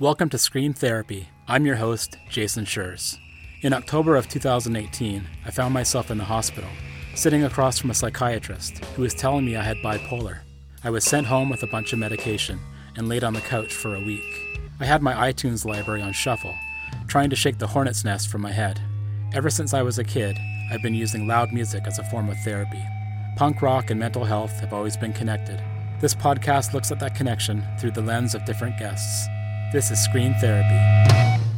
Welcome to Scream Therapy. I'm your host, Jason Schreurs. In October of 2018, I found myself in the hospital, sitting across from a psychiatrist who was telling me I had bipolar. I was sent home with a bunch of medication and laid on the couch for a week. I had my iTunes library on shuffle, trying to shake the hornet's nest from my head. Ever since I was a kid, I've been using loud music as a form of therapy. Punk rock and mental health have always been connected. This podcast looks at that connection through the lens of different guests. This is Scream Therapy.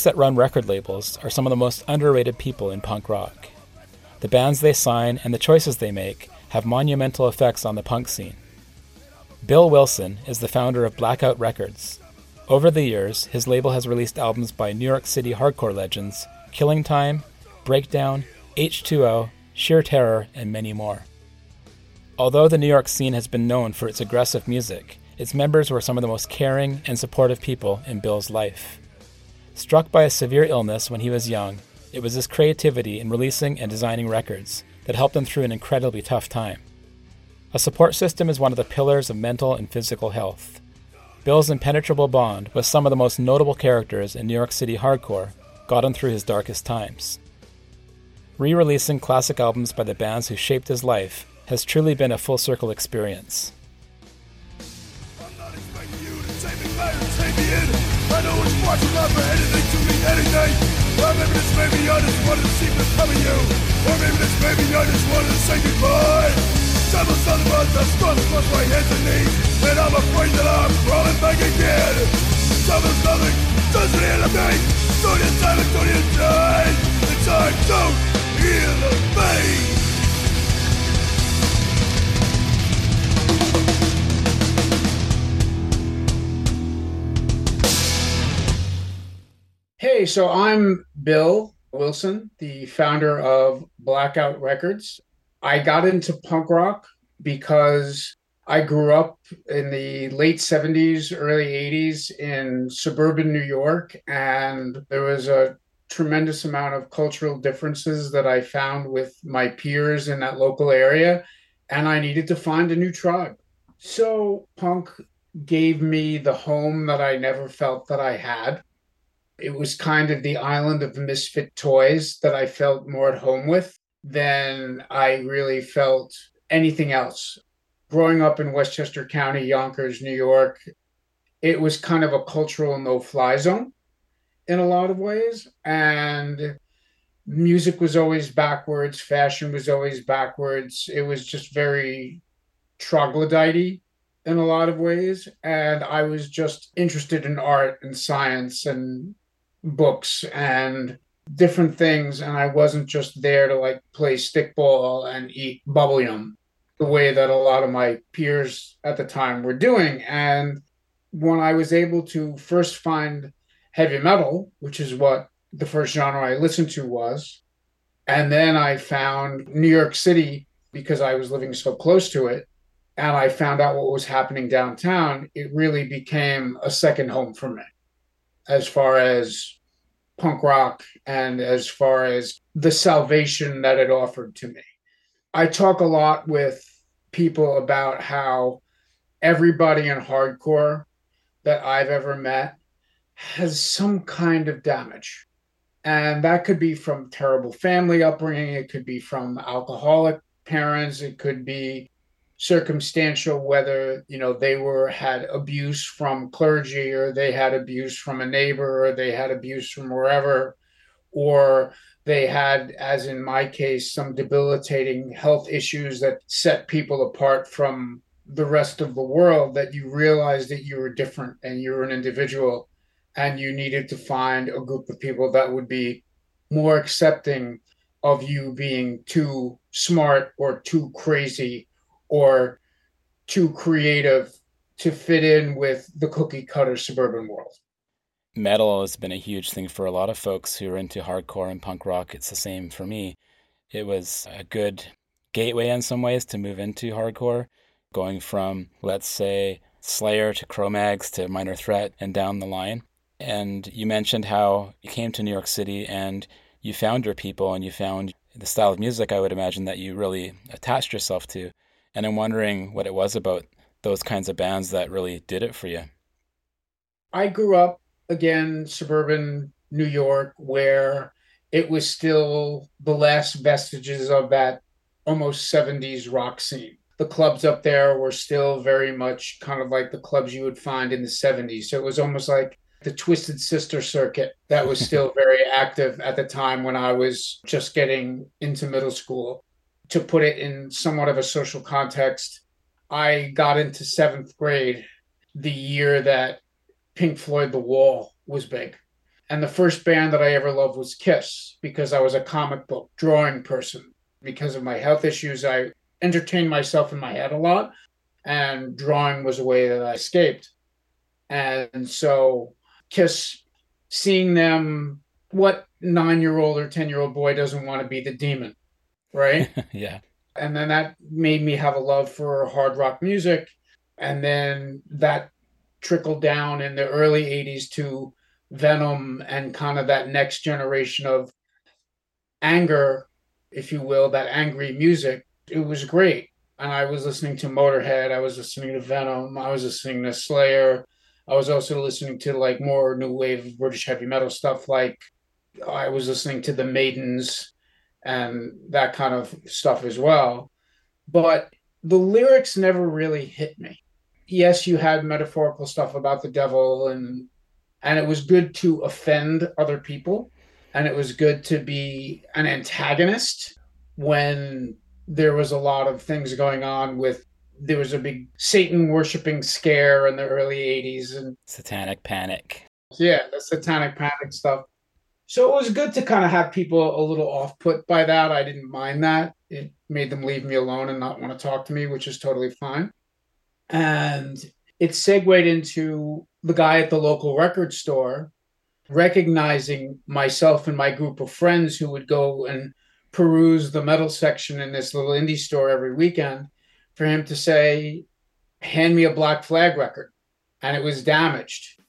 Folks that run record labels are some of the most underrated people in punk rock. The bands they sign and the choices they make have monumental effects on the punk scene. Bill Wilson is the founder of Blackout Records. Over the years, his label has released albums by New York City hardcore legends Killing Time, Breakdown, H2O, Sheer Terror, and many more. Although the New York scene has been known for its aggressive music, its members were some of the most caring and supportive people in Bill's life. Struck by a severe illness when he was young, it was his creativity in releasing and designing records that helped him through an incredibly tough time. A support system is one of the pillars of mental and physical health. Bill's impenetrable bond with some of the most notable characters in New York City hardcore got him through his darkest times. Re releasing classic albums by the bands who shaped his life has truly been a full circle experience. Not expecting to me me. I it's loud for anything to mean anything. Or maybe this maybe I just wanted to see the of you. Or maybe this maybe I just wanted to say goodbye. Time is nothing but the across my hands and knees. And I'm afraid that I'm crawling back again. Is nothing, doesn't the pain. Don't you time it, don't you die. The time don't heal the so I'm Bill Wilson, the founder of Blackout Records. I got into punk rock because I grew up in the late 70s, early 80s in suburban New York, and there was a tremendous amount of cultural differences that I found with my peers in that local area, and I needed to find a new tribe. So punk gave me the home that I never felt that I had it was kind of the island of misfit toys that I felt more at home with than I really felt anything else. Growing up in Westchester County, Yonkers, New York, it was kind of a cultural no fly zone in a lot of ways. And music was always backwards, fashion was always backwards. It was just very troglodyte in a lot of ways. And I was just interested in art and science and books and different things and i wasn't just there to like play stickball and eat bubble yum the way that a lot of my peers at the time were doing. And when i was able to first find heavy metal which is what the first genre i listened to was and then i found new york city because i was living so close to it and i found out what was happening downtown it really became a second home for me as far as punk rock and as far as the salvation that it offered to me. I talk a lot with people about how everybody in hardcore that I've ever met has some kind of damage. And that could be from terrible family upbringing, it could be from alcoholic parents, it could be circumstantial whether you know they were had abuse from clergy or they had abuse from a neighbor or they had abuse from wherever or they had as in my case some debilitating health issues that set people apart from the rest of the world that you realized that you were different and you were an individual and you needed to find a group of people that would be more accepting of you being too smart or too crazy or too creative to fit in with the cookie cutter suburban world. Metal has been a huge thing for a lot of folks who are into hardcore and punk rock. It's the same for me. It was a good gateway in some ways to move into hardcore, going from, let's say, Slayer to Cro-Mags to Minor Threat and down the line. And you mentioned how you came to New York City and you found your people and you found the style of music I would imagine that you really attached yourself to. And I'm wondering what it was about those kinds of bands that really did it for you. I grew up again suburban New York where it was still the last vestiges of that almost 70s rock scene. The clubs up there were still very much kind of like the clubs you would find in the 70s. So it was almost like the Twisted Sister circuit that was still very active at the time when I was just getting into middle school. To put it in somewhat of a social context, I got into seventh grade the year that Pink Floyd The Wall was big. And the first band that I ever loved was Kiss because I was a comic book drawing person. Because of my health issues, I entertained myself in my head a lot, and drawing was a way that I escaped. And so Kiss, seeing them, what nine year old or 10 year old boy doesn't want to be the demon, right? yeah. And then that made me have a love for hard rock music. And then that trickled down in the early 80s to Venom and kind of that next generation of anger, if you will, that angry music. It was great. And I was listening to Motorhead, I was listening to Venom, I was listening to Slayer, I was also listening to like more new wave British heavy metal stuff. Like I was listening to the Maidens and that kind of stuff as well. But the lyrics never really hit me. Yes, you had metaphorical stuff about the devil and and it was good to offend other people and it was good to be an antagonist when there was a lot of things going on with there was a big Satan worshiping scare in the early 80s and satanic panic. Yeah, the satanic panic stuff. So it was good to kind of have people a little off put by that. I didn't mind that. It made them leave me alone and not want to talk to me, which is totally fine. And it segued into the guy at the local record store recognizing myself and my group of friends who would go and peruse the metal section in this little indie store every weekend for him to say, hand me a Black Flag record. And it was damaged.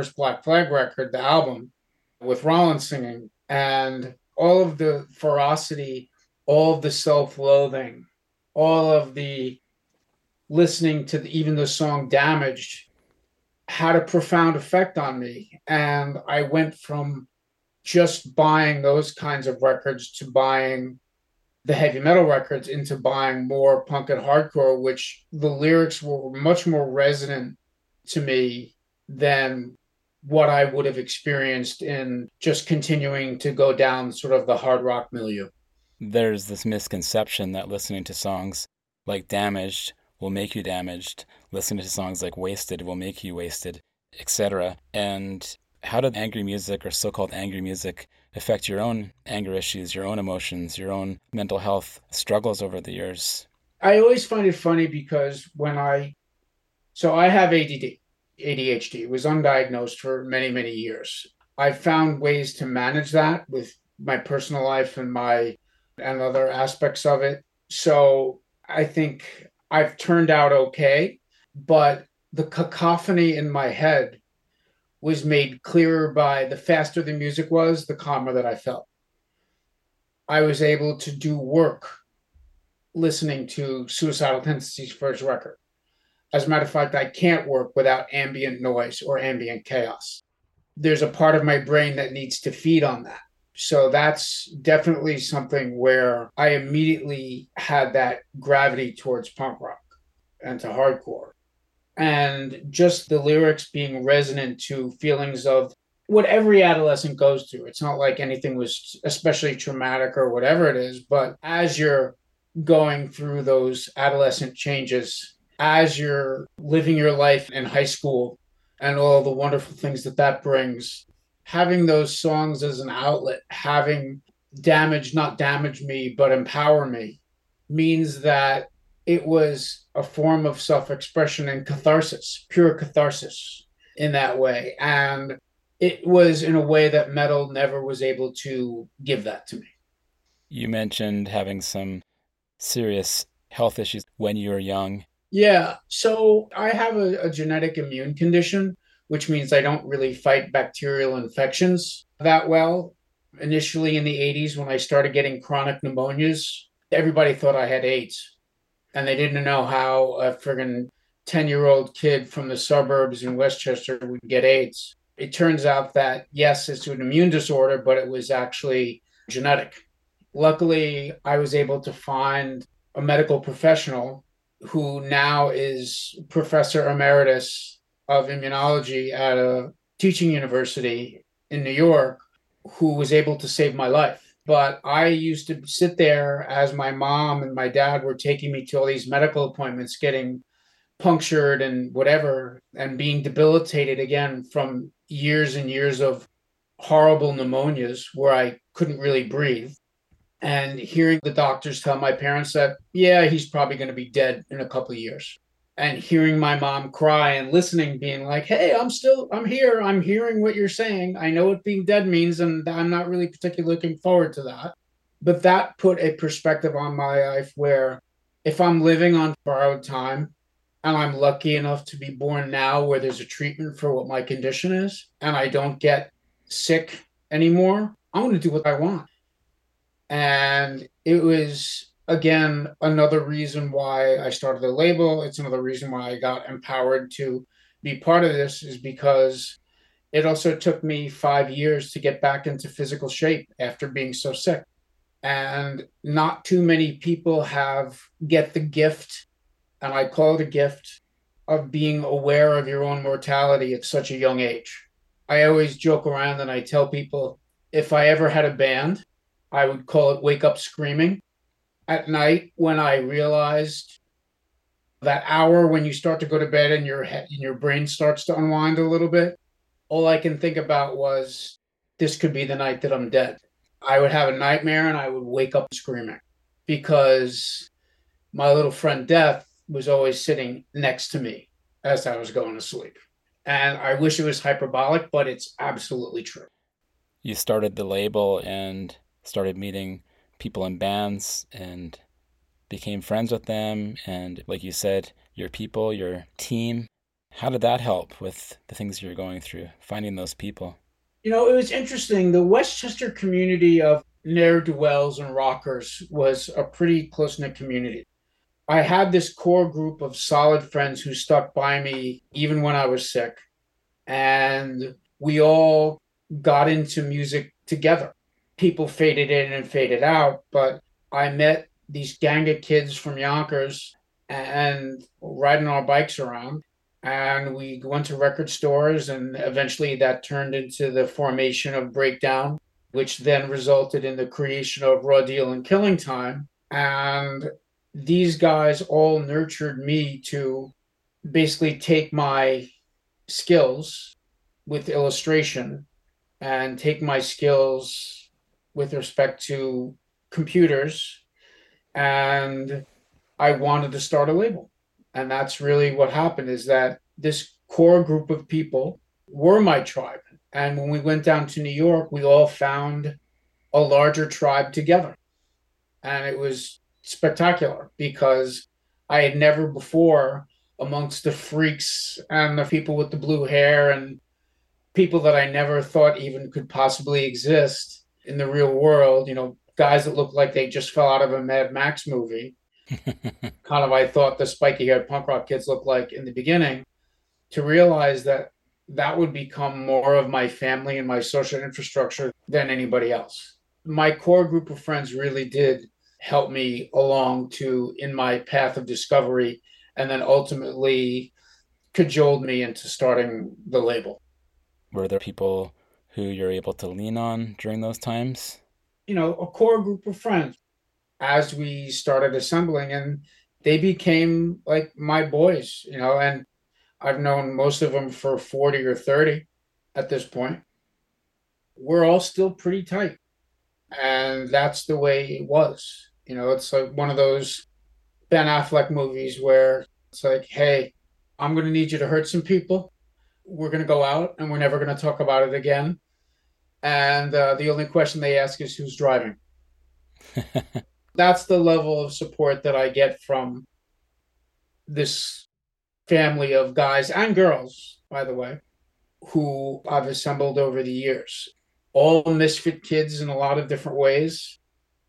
First Black Flag record, the album, with Rollins singing, and all of the ferocity, all of the self-loathing, all of the listening to the, even the song "Damaged" had a profound effect on me, and I went from just buying those kinds of records to buying the heavy metal records into buying more punk and hardcore, which the lyrics were much more resonant to me than what I would have experienced in just continuing to go down sort of the hard rock milieu. There's this misconception that listening to songs like Damaged will make you damaged, listening to songs like Wasted will make you wasted, etc. And how did angry music or so called angry music affect your own anger issues, your own emotions, your own mental health struggles over the years? I always find it funny because when I, so I have ADD, ADHD, it was undiagnosed for many, many years. I found ways to manage that with my personal life and my, and other aspects of it. So I think I've turned out okay, but the cacophony in my head was made clearer by the faster the music was, the calmer that I felt. I was able to do work listening to Suicidal Tendencies' first record. As a matter of fact, I can't work without ambient noise or ambient chaos. There's a part of my brain that needs to feed on that. So that's definitely something where I immediately had that gravity towards punk rock. and to hardcore. And just the lyrics being resonant to feelings of what every adolescent goes through. It's not like anything was especially traumatic or whatever it is, but as you're going through those adolescent changes, as you're living your life in high school and all the wonderful things that that brings, having those songs as an outlet, having damage not damage me, but empower me, means that it was a form of self expression and catharsis, pure catharsis in that way. And it was in a way that metal never was able to give that to me. You mentioned having some serious health issues when you were young. Yeah. So I have a, a genetic immune condition, which means I don't really fight bacterial infections that well. Initially in the 80s, when I started getting chronic pneumonias, everybody thought I had AIDS. And they didn't know how a friggin' 10 year old kid from the suburbs in Westchester would get AIDS. It turns out that, yes, it's an immune disorder, but it was actually genetic. Luckily, I was able to find a medical professional who now is professor emeritus of immunology at a teaching university in New York, who was able to save my life. But I used to sit there as my mom and my dad were taking me to all these medical appointments, getting punctured and whatever, and being debilitated again from years and years of horrible pneumonias where I couldn't really breathe and hearing the doctors tell my parents that yeah he's probably going to be dead in a couple of years. And hearing my mom cry and listening being like hey i'm still i'm here i'm hearing what you're saying. I know what being dead means and i'm not really particularly looking forward to that. But that put a perspective on my life where if i'm living on borrowed time and i'm lucky enough to be born now where there's a treatment for what my condition is and i don't get sick anymore i'm going to do what i want and it was, again, another reason why I started the label. It's another reason why I got empowered to be part of this, is because it also took me five years to get back into physical shape after being so sick. And not too many people have get the gift, and I call it a gift, of being aware of your own mortality at such a young age. I always joke around and I tell people if I ever had a band I would call it wake up screaming at night when I realized that hour when you start to go to bed and your head and your brain starts to unwind a little bit. All I can think about was this could be the night that I'm dead. I would have a nightmare and I would wake up screaming because my little friend Death was always sitting next to me as I was going to sleep. And I wish it was hyperbolic, but it's absolutely true. You started the label and started meeting people in bands and became friends with them. And like you said, your people, your team. How did that help with the things you're going through, finding those people? You know, it was interesting. The Westchester community of ne'er do wells and rockers was a pretty close knit community. I had this core group of solid friends who stuck by me even when I was sick. And we all got into music together people faded in and faded out, but I met these gang of kids from Yonkers and riding our bikes around. And we went to record stores, and eventually that turned into the formation of Breakdown, which then resulted in the creation of Raw Deal and Killing Time. And these guys all nurtured me to basically take my skills with illustration and take my skills with respect to computers and I wanted to start a label. And that's really what happened is that this core group of people were my tribe. And when we went down to New York, we all found a larger tribe together. And it was spectacular because I had never before, amongst the freaks and the people with the blue hair and people that I never thought even could possibly exist, in the real world, you know, guys that look like they just fell out of a Mad Max movie. kind of, I thought the spiky haired punk rock kids looked like in the beginning, to realize that that would become more of my family and my social infrastructure than anybody else. My core group of friends really did help me along to in my path of discovery and then ultimately cajoled me into starting the label. Were there people who you're able to lean on during those times? You know, a core group of friends as we started assembling, and they became like my boys, you know, and I've known most of them for 40 or 30 at this point. We're all still pretty tight. And that's the way it was. You know, it's like one of those Ben Affleck movies where it's like, hey, I'm going to need you to hurt some people. We're going to go out and we're never going to talk about it again. And uh, the only question they ask is who's driving. That's the level of support that I get from this family of guys and girls, by the way, who I've assembled over the years. All misfit kids in a lot of different ways.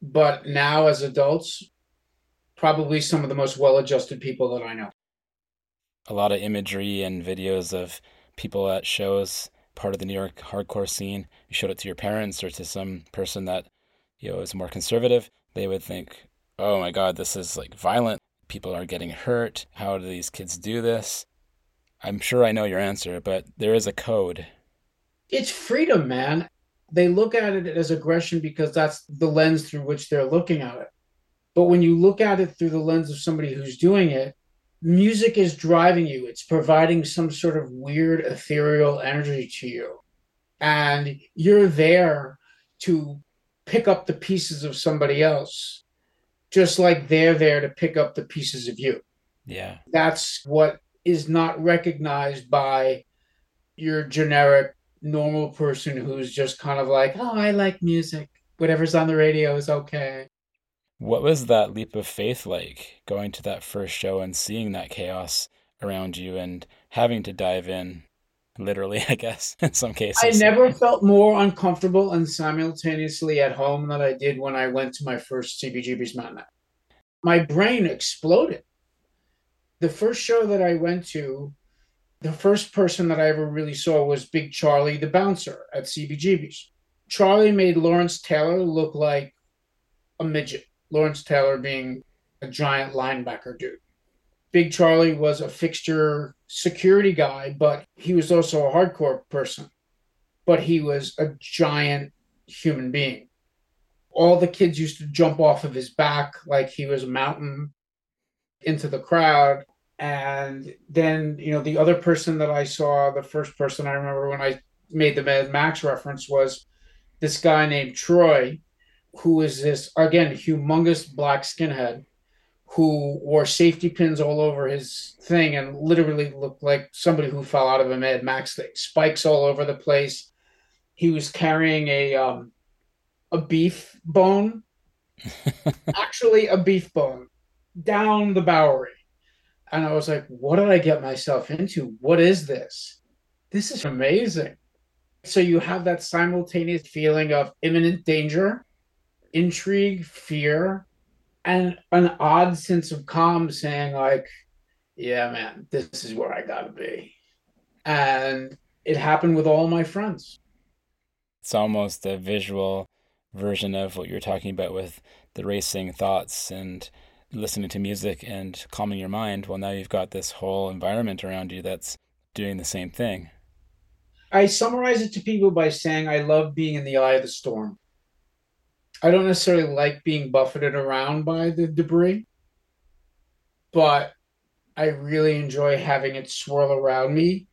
But now, as adults, probably some of the most well adjusted people that I know a lot of imagery and videos of people at shows, part of the New York hardcore scene. You showed it to your parents or to some person that you know is more conservative, they would think, "Oh my God, this is like violent. People are getting hurt. How do these kids do this?" I'm sure I know your answer, but there is a code. It's freedom, man. They look at it as aggression because that's the lens through which they're looking at it. But when you look at it through the lens of somebody who's doing it, music is driving you. It's providing some sort of weird ethereal energy to you. And you're there to pick up the pieces of somebody else just like they're there to pick up the pieces of you. Yeah. That's what is not recognized by your generic normal person who's just kind of like oh i like music. Whatever's on the radio is okay what was that leap of faith like going to that first show and seeing that chaos around you and having to dive in literally, I guess, in some cases? I never felt more uncomfortable and simultaneously at home than I did when I went to my first CBGB's Matinee. My brain exploded. The first show that I went to, the first person that I ever really saw was Big Charlie the bouncer at CBGB's. Charlie made Lawrence Taylor look like a midget Lawrence Taylor being a giant linebacker dude. Big Charlie was a fixture security guy, but he was also a hardcore person. But he was a giant human being. All the kids used to jump off of his back like he was a mountain into the crowd. And then, you know, the other person that I saw, the first person I remember when I made the Mad Max reference was this guy named Troy, who is this again humongous black skinhead who wore safety pins all over his thing and literally looked like somebody who fell out of a Mad Max thing. Spikes all over the place. He was carrying a um, a beef bone, actually a beef bone, down the Bowery, and I was like, "What did I get myself into? What is this? This is amazing." So you have that simultaneous feeling of imminent danger intrigue, fear, and an odd sense of calm saying, like, yeah, man, this is where I gotta be. And it happened with all my friends. It's almost a visual version of what you're talking about with the racing thoughts and listening to music and calming your mind. Well, now you've got this whole environment around you that's doing the same thing. I summarize it to people by saying I love being in the eye of the storm. I don't necessarily like being buffeted around by the debris, but I really enjoy having it swirl around me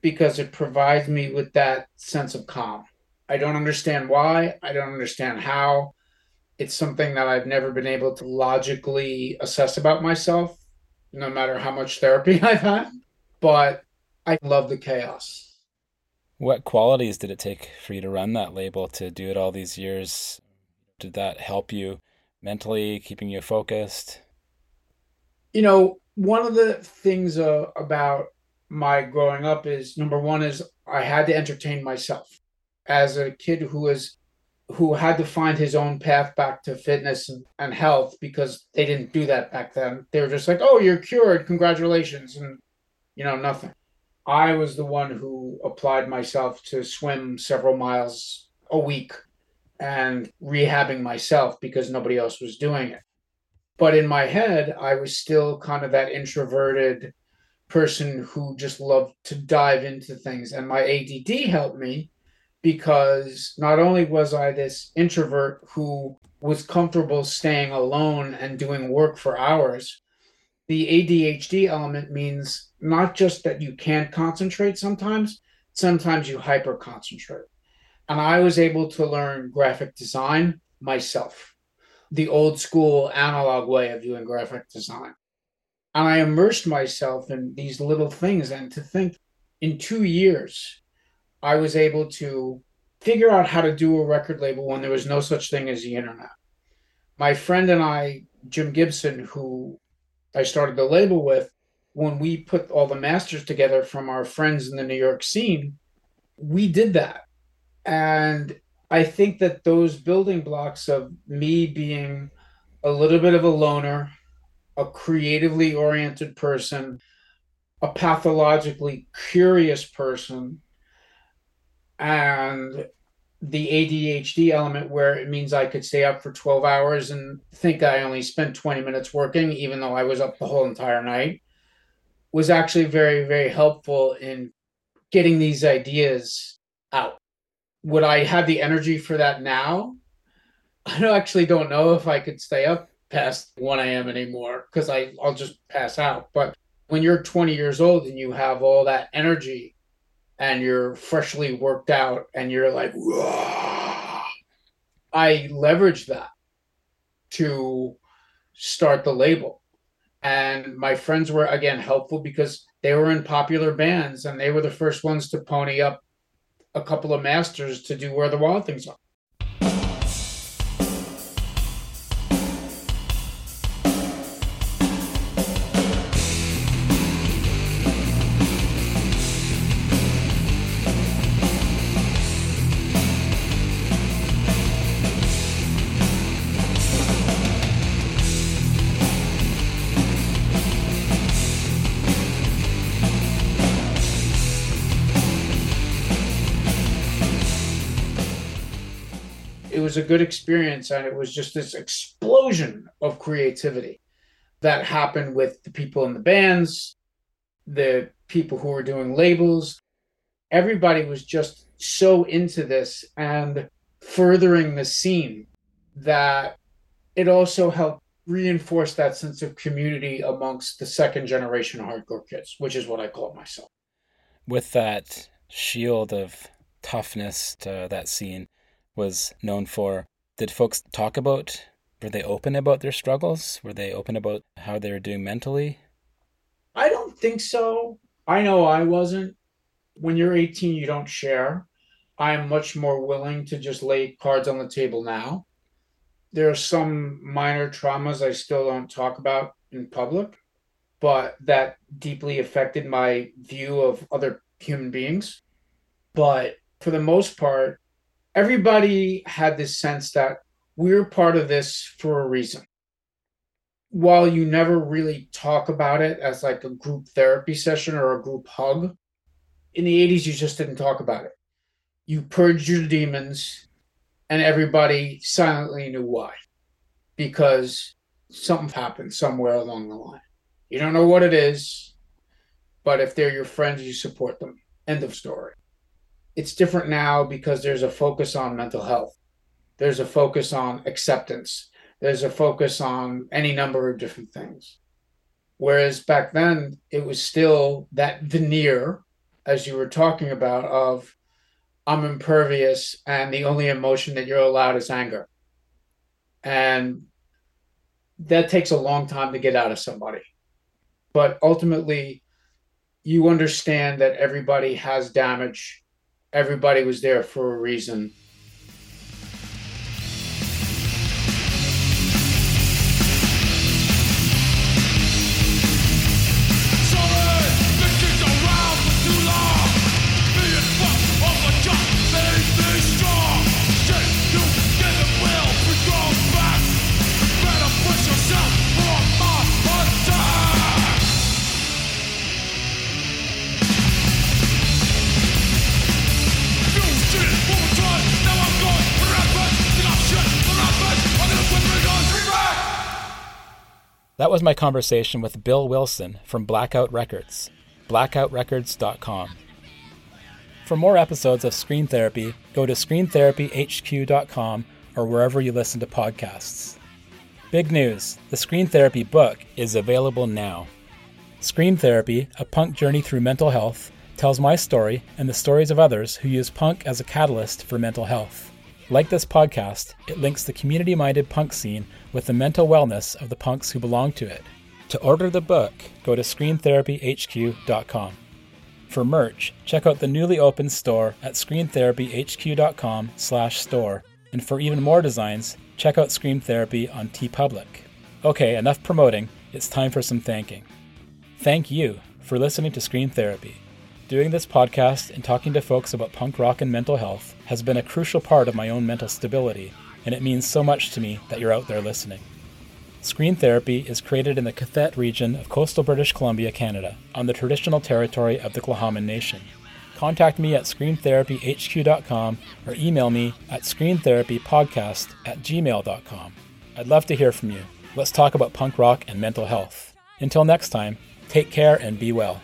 because it provides me with that sense of calm. I don't understand why, I don't understand how. It's something that I've never been able to logically assess about myself, no matter how much therapy I've had, but I love the chaos. What qualities did it take for you to run that label to do it all these years? Did that help you mentally, keeping you focused? You know, one of the things uh, about my growing up is number one is I had to entertain myself as a kid who was who had to find his own path back to fitness and, and health because they didn't do that back then. They were just like, "Oh, you're cured, congratulations," and you know nothing. I was the one who applied myself to swim several miles a week and rehabbing myself because nobody else was doing it. But in my head, I was still kind of that introverted person who just loved to dive into things. And my ADD helped me because not only was I this introvert who was comfortable staying alone and doing work for hours, the ADHD element means not just that you can't concentrate sometimes, sometimes you hyper concentrate. And I was able to learn graphic design myself, the old school analog way of doing graphic design. And I immersed myself in these little things. And to think in two years, I was able to figure out how to do a record label when there was no such thing as the internet. My friend and I, Jim Gibson, who I started the label with, when we put all the masters together from our friends in the New York scene, we did that. And I think that those building blocks of me being a little bit of a loner, a creatively oriented person, a pathologically curious person, and the ADHD element where it means I could stay up for 12 hours and think I only spent 20 minutes working, even though I was up the whole entire night, was actually very, very helpful in getting these ideas out. Would I have the energy for that now? I don't actually don't know if I could stay up past 1 a.m. anymore because I'll just pass out. But when you're 20 years old and you have all that energy and you're freshly worked out and you're like. I leveraged that to start the label. And my friends were again helpful because they were in popular bands and they were the first ones to pony up a couple of masters to do where the wild things are. Was a good experience and it was just this explosion of creativity that happened with the people in the bands the people who were doing labels. Everybody was just so into this and furthering the scene that it also helped reinforce that sense of community amongst the second generation hardcore kids which is what i call myself. With that shield of toughness to that scene was known for. Did folks talk about, were they open about their struggles? Were they open about how they were doing mentally? I don't think so. I know I wasn't. When you're 18, you don't share. I am much more willing to just lay cards on the table now. There are some minor traumas I still don't talk about in public, but that deeply affected my view of other human beings. But for the most part, everybody had this sense that we're part of this for a reason. While you never really talk about it as like a group therapy session or a group hug, in the 80s, you just didn't talk about it. You purged your demons, and everybody silently knew why. Because something happened somewhere along the line. You don't know what it is, but if they're your friends, you support them. End of story it's different now because there's a focus on mental health. There's a focus on acceptance. There's a focus on any number of different things. Whereas back then it was still that veneer as you were talking about of i'm impervious and the only emotion that you're allowed is anger. And that takes a long time to get out of somebody. But ultimately you understand that everybody has damage everybody was there for a reason. That was my conversation with Bill Wilson from Blackout Records, blackoutrecords.com. For more episodes of Scream Therapy, go to screamtherapyhq.com or wherever you listen to podcasts. Big news the Scream Therapy book is available now. Scream Therapy, a punk journey through mental health, tells my story and the stories of others who use punk as a catalyst for mental health. Like this podcast, it links the community minded punk scene with the mental wellness of the punks who belong to it. To order the book, go to screamtherapyhq.com. For merch, check out the newly opened store at screamtherapyhq.com slash store. And for even more designs, check out Scream Therapy on TeePublic. Okay, enough promoting. It's time for some thanking. Thank you for listening to Scream Therapy. Doing this podcast and talking to folks about punk rock and mental health has been a crucial part of my own mental stability, and it means so much to me that you're out there listening. Scream Therapy is created in the qathet region of coastal British Columbia, Canada, on the traditional territory of the Tla'amin Nation. Contact me at screamtherapyhq.com or email me at screamtherapypodcast at gmail.com. I'd love to hear from you. Let's talk about punk rock and mental health. Until next time, take care and be well.